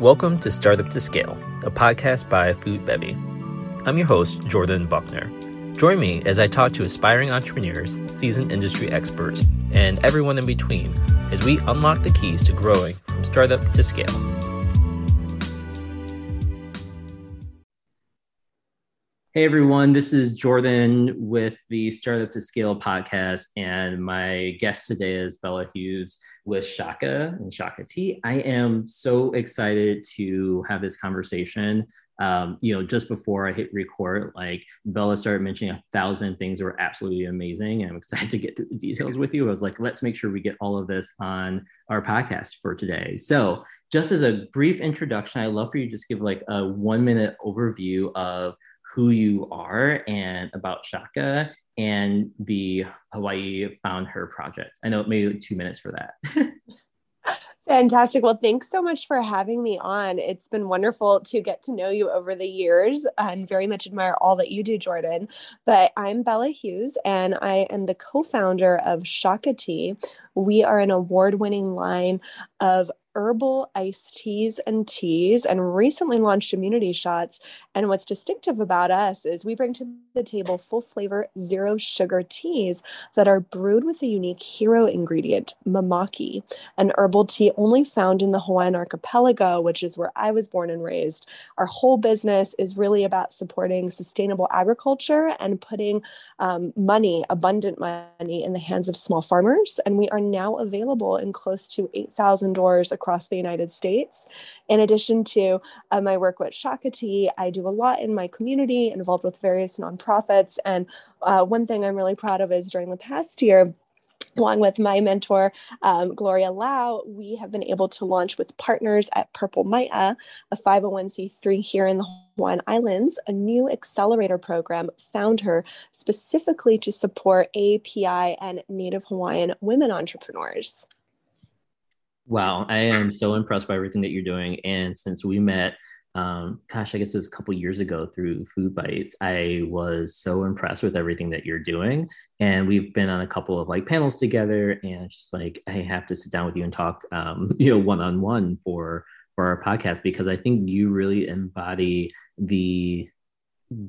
Welcome to Startup to Scale, a podcast by Food Bevy. I'm your host, Jordan Buckner. Join me as I talk to aspiring entrepreneurs, seasoned industry experts, and everyone in between as we unlock the keys to growing from startup to scale. Hey everyone, this is Jordan with the Startup to Scale podcast, and my guest today is Bella Hughes with Shaka and Shaka Tea. I am so excited to have this conversation. Um, you know, just before I hit record, like Bella started mentioning a thousand things that were absolutely amazing, and I'm excited to get through the details with you. I was like, let's make sure we get all of this on our podcast for today. So, just as a brief introduction, I'd love for you to just give like a one minute overview of who you are and about Shaka and the Hawaii Found Her project. I know it made two minutes for that. Fantastic. Well, thanks so much for having me on. It's been wonderful to get to know you over the years and very much admire all that you do, Jordan. But I'm Bella Hughes and I am the co founder of Shaka Tea. We are an award winning line of herbal iced teas and teas and recently launched immunity shots. And what's distinctive about us is we bring to the table full flavor, zero sugar teas that are brewed with a unique hero ingredient, mamaki, an herbal tea only found in the Hawaiian archipelago, which is where I was born and raised. Our whole business is really about supporting sustainable agriculture and putting um, money, abundant money, in the hands of small farmers. And we are now available in close to 8,000 doors across the United States. In addition to uh, my work with Shaka Tea, I do a lot in my community, involved with various nonprofits. And uh, one thing I'm really proud of is during the past year, along with my mentor, um, Gloria Lau, we have been able to launch with partners at Purple Mai'a, a 501c3 here in the Hawaiian Islands, a new accelerator program founder specifically to support API and Native Hawaiian women entrepreneurs. Wow, I am so impressed by everything that you're doing. And since we met, um, gosh, I guess it was a couple years ago through Food Bytes, I was so impressed with everything that you're doing. And we've been on a couple of like panels together, and just like I have to sit down with you and talk, um, you know, one on one for for our podcast because I think you really embody the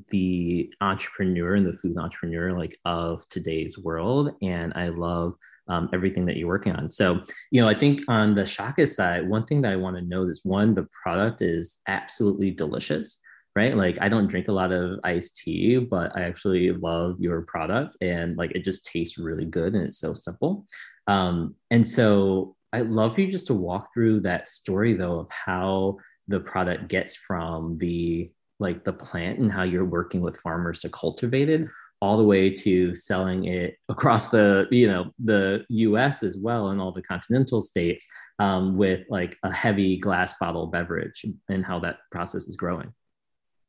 the entrepreneur and the food entrepreneur like of today's world and i love um, everything that you're working on. So, you know, I think on the Shaka side, one thing that I want to know is one, the product is absolutely delicious, right? Like, I don't drink a lot of iced tea, but I actually love your product and like it just tastes really good and it's so simple. Um, and so, I'd love for you just to walk through that story though of how the product gets from the like the plant and how you're working with farmers to cultivate it all the way to selling it across the you know the us as well and all the continental states um, with like a heavy glass bottle beverage and how that process is growing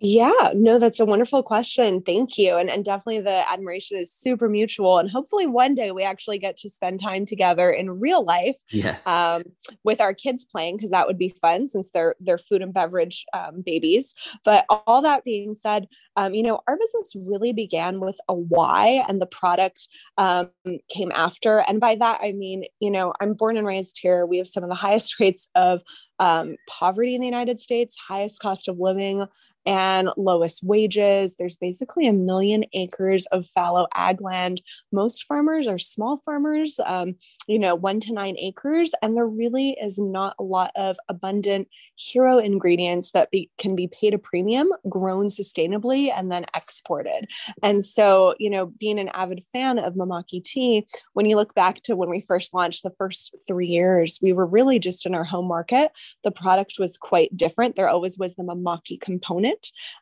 yeah, no, that's a wonderful question. Thank you. And, and definitely the admiration is super mutual. And hopefully one day we actually get to spend time together in real life. Yes. Um, with our kids playing, because that would be fun since they're they're food and beverage um, babies. But all that being said, um, you know, our business really began with a why and the product um, came after. And by that I mean, you know, I'm born and raised here. We have some of the highest rates of um, poverty in the United States, highest cost of living and lowest wages. There's basically a million acres of fallow ag land. Most farmers are small farmers, um, you know, one to nine acres, and there really is not a lot of abundant hero ingredients that be, can be paid a premium, grown sustainably, and then exported. And so, you know, being an avid fan of Mamaki tea, when you look back to when we first launched the first three years, we were really just in our home market. The product was quite different. There always was the Mamaki component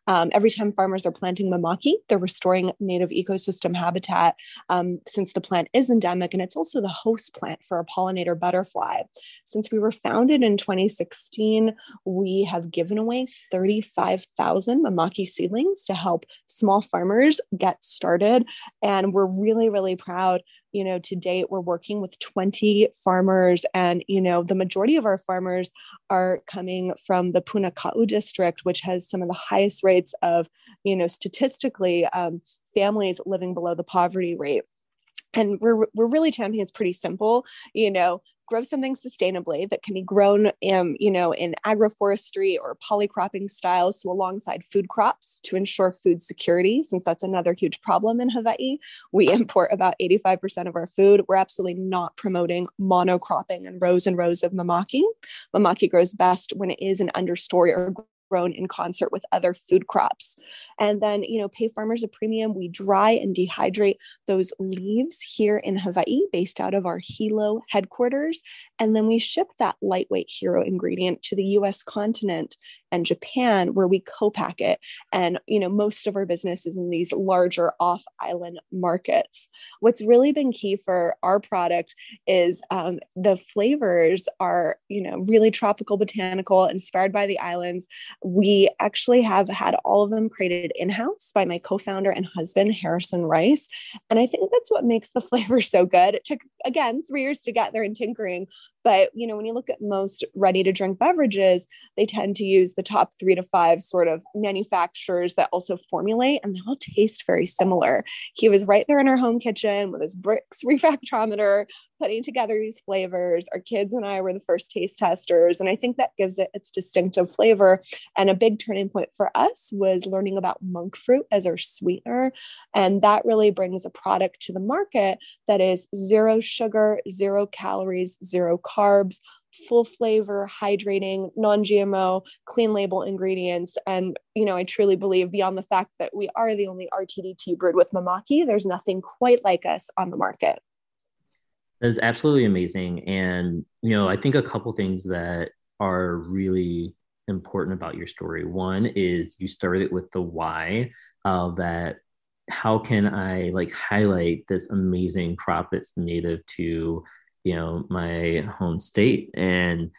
um, every time farmers are planting mamaki, they're restoring native ecosystem habitat um, since the plant is endemic and it's also the host plant for a pollinator butterfly. Since we were founded in 2016, we have given away 35,000 mamaki seedlings to help small farmers get started. And we're really, really proud you know to date we're working with 20 farmers and you know the majority of our farmers are coming from the punakau district which has some of the highest rates of you know statistically um, families living below the poverty rate. And we're we're really championing it's pretty simple you know grow something sustainably that can be grown in, you know, in agroforestry or polycropping styles, so alongside food crops to ensure food security, since that's another huge problem in Hawaii. We import about 85% of our food. We're absolutely not promoting monocropping and rows and rows of mamaki. Mamaki grows best when it is an understory or grown in concert with other food crops. And then, you know, pay farmers a premium. We dry and dehydrate those leaves here in Hawaii, based out of our Hilo headquarters. And then we ship that lightweight hero ingredient to the US continent and Japan, where we co-pack it. And, you know, most of our business is in these larger off-island markets. What's really been key for our product is um, the flavors are, you know, really tropical botanical, inspired by the islands. We actually have had all of them created in-house by my co-founder and husband, Harrison Rice. And I think that's what makes the flavor so good. It took, again, three years to get there and tinkering, but you know, when you look at most ready to drink beverages, they tend to use the top three to five sort of manufacturers that also formulate, and they all taste very similar. He was right there in our home kitchen with his Brix refractometer, putting together these flavors. Our kids and I were the first taste testers, and I think that gives it its distinctive flavor. And a big turning point for us was learning about monk fruit as our sweetener, and that really brings a product to the market that is zero sugar, zero calories, zero carbs carbs, full flavor, hydrating, non-GMO, clean label ingredients. And, you know, I truly believe beyond the fact that we are the only RTD tea brewed with Mamaki, there's nothing quite like us on the market. That's absolutely amazing. And, you know, I think a couple things that are really important about your story. One is you started with the why of that how can I like highlight this amazing crop that's native to you know my home state and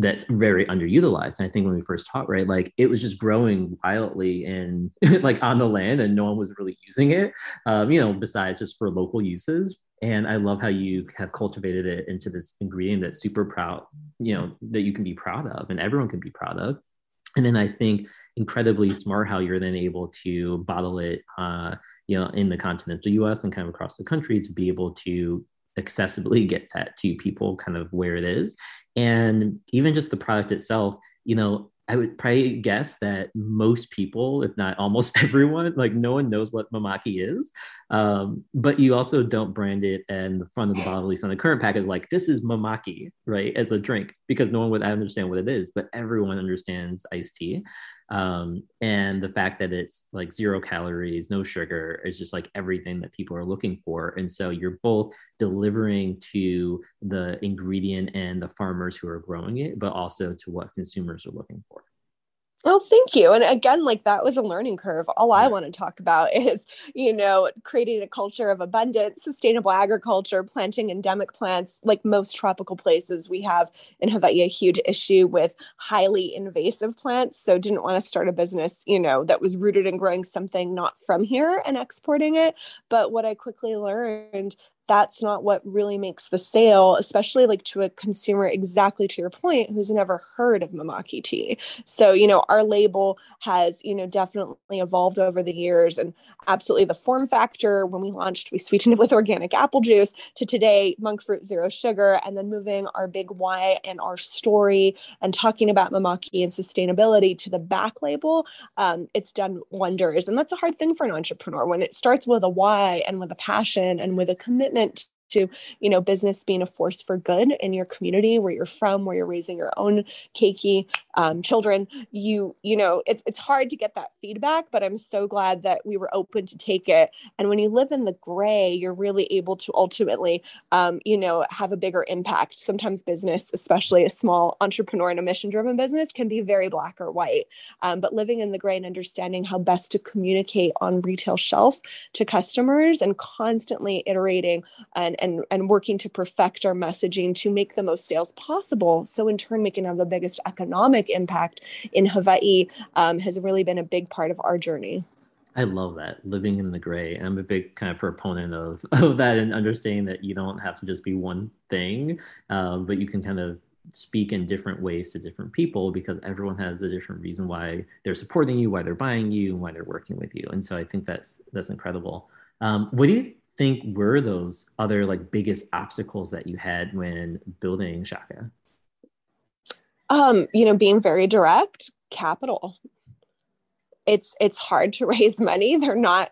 that's very underutilized. And I think when we first talked, right, like it was just growing wildly and like on the land, and no one was really using it, um, you know, besides just for local uses. And I love how you have cultivated it into this ingredient that's super proud, you know, that you can be proud of and everyone can be proud of. And then I think incredibly smart how you're then able to bottle it, uh, you know, in the continental U.S. and kind of across the country to be able to accessibly get that to people kind of where it is. And even just the product itself you know i would probably guess that most people if not almost everyone like no one knows what mamaki is. Um, but you also don't brand it and the front of the bottle at least on the current pack is like this is mamaki right as a drink because no one would understand what it is but everyone understands iced tea um, and the fact that it's like zero calories no sugar is just like everything that people are looking for. And so you're both delivering to the ingredient and the farmers who are growing it but also to what consumers are looking for Oh, thank you. And again, like that was a learning curve. All I want to talk about is, you know, creating a culture of abundance, sustainable agriculture, planting endemic plants. Like most tropical places, we have in Hawaii a huge issue with highly invasive plants. So didn't want to start a business, you know, that was rooted in growing something not from here and exporting it. But what I quickly learned that's not what really makes the sale, especially like to a consumer, exactly to your point, who's never heard of Mamaki tea. So, you know, our label has, you know, definitely evolved over the years and absolutely the form factor. When we launched, we sweetened it with organic apple juice to today, monk fruit, zero sugar, and then moving our big why and our story and talking about Mamaki and sustainability to the back label. Um, it's done wonders. And that's a hard thing for an entrepreneur when it starts with a why and with a passion and with a commitment commitment to you know business being a force for good in your community where you're from where you're raising your own keiki um, children. You you know it's, it's hard to get that feedback but i'm so glad that we were open to take it. And when you live in the gray you're really able to ultimately um, you know have a bigger impact. Sometimes business especially a small entrepreneur and a mission driven business can be very black or white. Um, but living in the gray and understanding how best to communicate on retail shelf to customers and constantly iterating and and and working to perfect our messaging to make the most sales possible so in turn we can have the biggest economic impact in hawaii um, has really been a big part of our journey I love that living in the gray. I'm a big kind of proponent of, of that and understanding that you don't have to just be one thing, um, but you can kind of speak in different ways to different people because everyone has a different reason why they're supporting you, why they're buying you, and why they're working with you. And so I think that's that's incredible. Um, what do you think were those other like biggest obstacles that you had when building Shaka? Um, you know, being very direct, capital. It's it's hard to raise money. They're not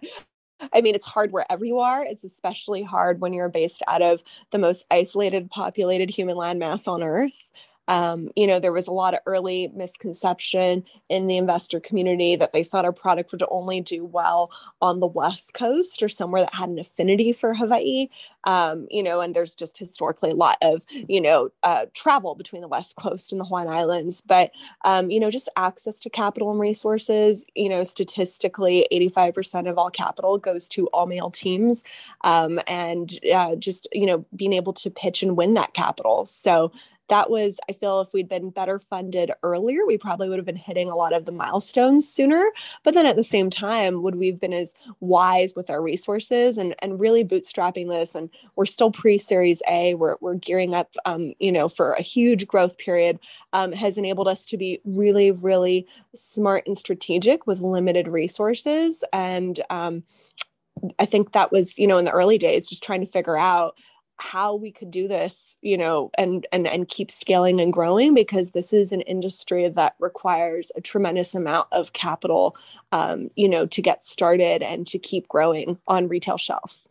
I mean, it's hard wherever you are. It's especially hard when you're based out of the most isolated, populated human landmass on Earth. Um, you know, there was a lot of early misconception in the investor community that they thought our product would only do well on the West Coast or somewhere that had an affinity for Hawaii. Um, you know, and there's just historically a lot of, you know, uh, travel between the West Coast and the Hawaiian Islands. But, um, you know, just access to capital and resources, you know, statistically, 85% of all capital goes to all male teams. Um, and uh, just, you know, being able to pitch and win that capital. So, that was i feel if we'd been better funded earlier we probably would have been hitting a lot of the milestones sooner. But then at the same time would we have been as wise with our resources and and really bootstrapping this? And we're still pre series a we're, we're gearing up um, you know for a huge growth period um, has enabled us to be really really smart and strategic with limited resources. And um, i think that was you know in the early days just trying to figure out how we could do this you know and and and keep scaling and growing because this is an industry that requires a tremendous amount of capital um, you know to get started and to keep growing on retail shelf.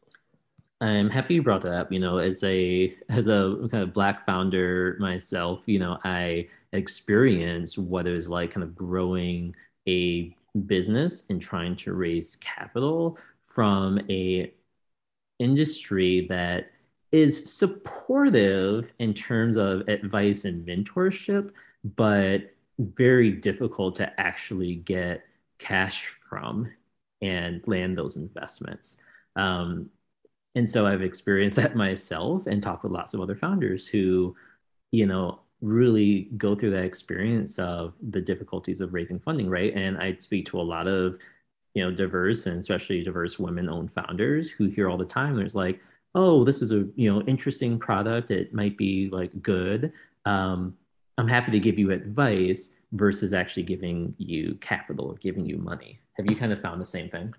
I'm happy you brought that up. You know as a as a kind of black founder myself you know i experience what it was like kind of growing a business and trying to raise capital from a industry that is supportive in terms of advice and mentorship, but very difficult to actually get cash from and land those investments. Um, and so I've experienced that myself and talked with lots of other founders who, you know, really go through that experience of the difficulties of raising funding, right? And I speak to a lot of, you know, diverse and especially diverse women-owned founders who hear all the time. There's like, oh, this is a you know interesting product. It might be like good. Um, I'm happy to give you advice versus actually giving you capital, giving you money. Have you kind of found the same thing?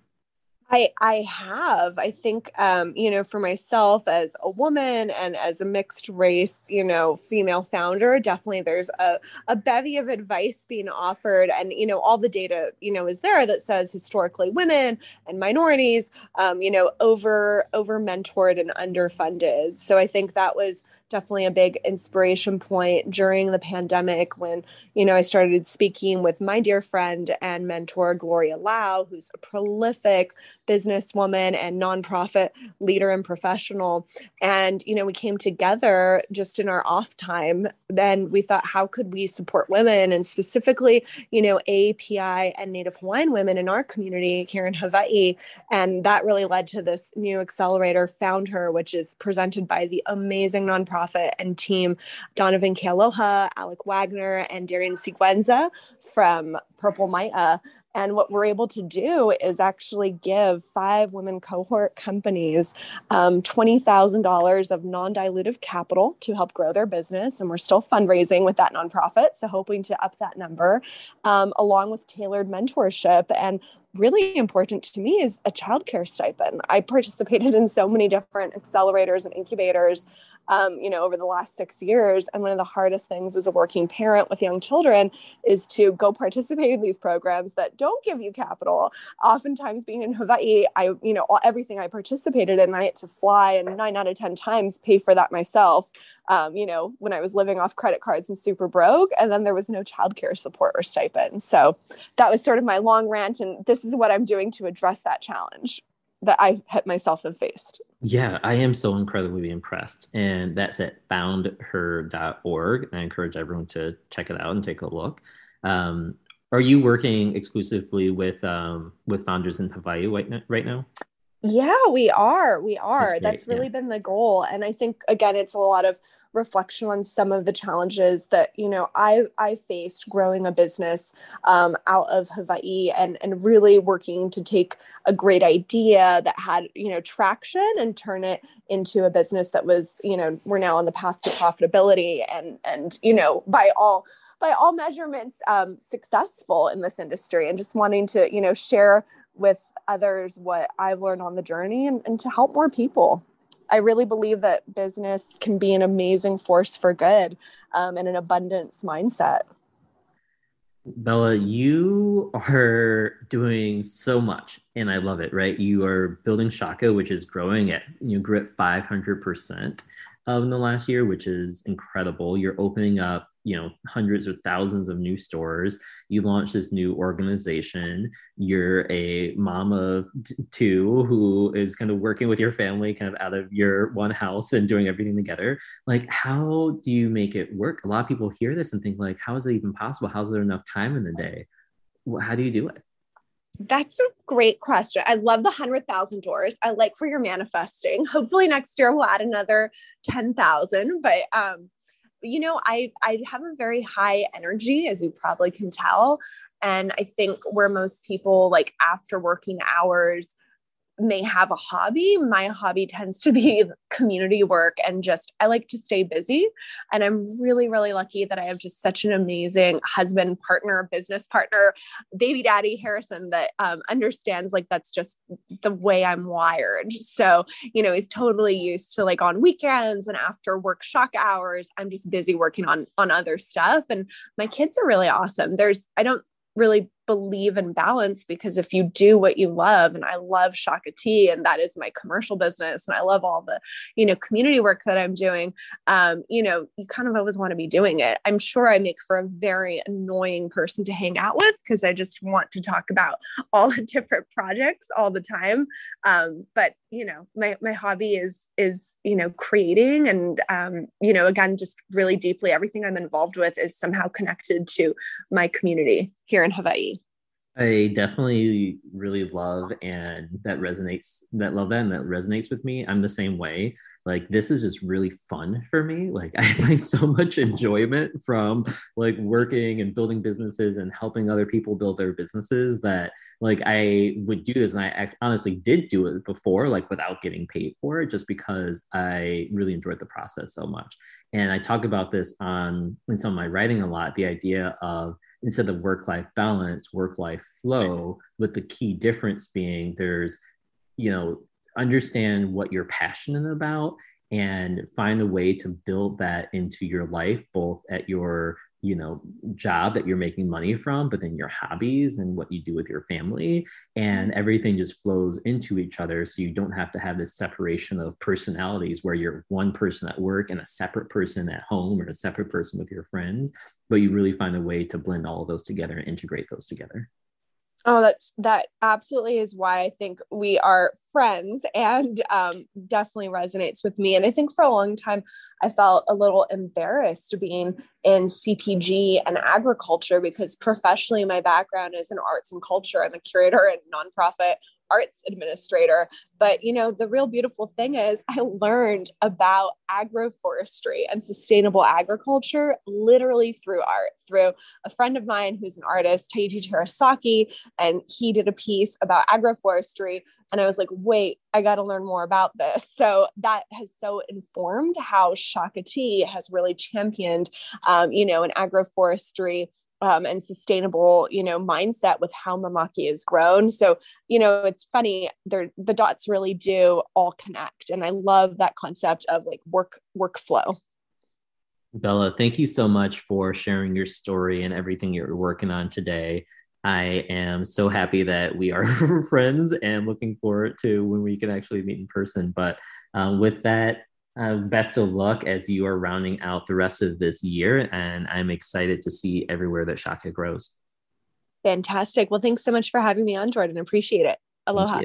I I have. I think um, you know, for myself as a woman and as a mixed race, you know, female founder, definitely there's a, a bevy of advice being offered. And, you know, all the data, you know, is there that says historically women and minorities, um, you know, over over mentored and underfunded. So I think that was definitely a big inspiration point during the pandemic when you know i started speaking with my dear friend and mentor gloria lau who's a prolific businesswoman and nonprofit leader and professional. And you know we came together just in our off time. Then we thought how could we support women and specifically you know api and native hawaiian women in our community here in hawaii? And that really led to this new accelerator found her which is presented by the amazing nonprofit and team donovan kealoha alec wagner and darian siguenza from Purple Mai'a and what we're able to do is actually give five women cohort companies um, $20,000 of non dilutive capital to help grow their business. And we're still fundraising with that nonprofit. So, hoping to up that number, um, along with tailored mentorship. And really important to me is a childcare stipend. I participated in so many different accelerators and incubators, um, you know, over the last six years. And one of the hardest things as a working parent with young children is to go participate in these programs that don't give you capital. Oftentimes, being in Hawaii, I, you know, all, everything I participated in, I had to fly and nine out of 10 times pay for that myself um, you know, when I was living off credit cards and super broke. And then there was no childcare support or stipend. So that was sort of my long rant. And this is what I'm doing to address that challenge that I myself have faced. Yeah, I am so incredibly impressed. And that's at foundher.org. I encourage everyone to check it out and take a look. Um, are you working exclusively with um, with founders in Hawaii right now? Yeah, we are. We are. That's, That's really yeah. been the goal. And I think again, it's a lot of reflection on some of the challenges that you know I I faced growing a business um, out of Hawaii and and really working to take a great idea that had you know traction and turn it into a business that was you know we're now on the path to profitability and and you know by all by all measurements um, successful in this industry and just wanting to you know share with others what I've learned on the journey and, and to help more people. I really believe that business can be an amazing force for good um, and an abundance mindset. Bella, you are doing so much and I love it, right? You are building Shaka, which is growing at, you grew at 500% in the last year, which is incredible. You're opening up you know hundreds or thousands of new stores. You launch this new organization. You're a mom of two who is kind of working with your family kind of out of your one house and doing everything together. Like how do you make it work? A lot of people hear this and think like how is it even possible? How's there enough time in the day? How do you do it? That's a great question. I love the 100,000 doors. I like for your manifesting. Hopefully next year we'll add another 10,000, but um you know, I I have a very high energy, as you probably can tell. And I think where most people like after working hours may have a hobby. My hobby tends to be community work and just I like to stay busy. And I'm really, really lucky that I have just such an amazing husband, partner, business partner, baby daddy Harrison that um, understands like that's just the way I'm wired. So, you know, he's totally used to like on weekends and after work shock hours, I'm just busy working on on other stuff. And my kids are really awesome. There's I don't really believe in balance because if you do what you love and i love shaka tea and that is my commercial business and i love all the you know community work that i'm doing um, you know you kind of always want to be doing it. I'm sure i make for a very annoying person to hang out with because i just want to talk about all the different projects all the time. Um, but you know my my hobby is is you know creating and um, you know again just really deeply everything i'm involved with is somehow connected to my community here in hawaii I definitely really love and that resonates that love that and that resonates with me. I'm the same way. Like this is just really fun for me. Like I find so much enjoyment from like working and building businesses and helping other people build their businesses that like I would do this and I honestly did do it before like without getting paid for it just because I really enjoyed the process so much. And I talk about this on in some of my writing a lot the idea of instead of work life balance, work life flow, with the key difference being there's, you know, understand what you're passionate about and find a way to build that into your life, both at your you know job that you're making money from but then your hobbies and what you do with your family and mm-hmm. everything just flows into each other so you don't have to have this separation of personalities where you're one person at work and a separate person at home or a separate person with your friends but you really find a way to blend all of those together and integrate those together Oh, that's that absolutely is why I think we are friends and um, definitely resonates with me. And I think for a long time, I felt a little embarrassed being in CPG and agriculture because professionally, my background is in arts and culture. I'm a curator and nonprofit arts administrator. But, you know, the real beautiful thing is I learned about agroforestry and sustainable agriculture literally through art, through a friend of mine who's an artist, Taiji Terasaki, and he did a piece about agroforestry. And I was like, wait, I got to learn more about this. So that has so informed how Shaka Tea has really championed, um, you know, an agroforestry um, and sustainable, you know, mindset with how Mamaki is grown. So, you know, it's funny, the dots really do all connect. And I love that concept of like work workflow. Bella, thank you so much for sharing your story and everything you're working on today. I am so happy that we are friends and looking forward to when we can actually meet in person. But um, with that, uh, best of luck as you are rounding out the rest of this year. And I'm excited to see everywhere that Shaka grows. Fantastic. Well, thanks so much for having me on, Jordan. Appreciate it. Aloha.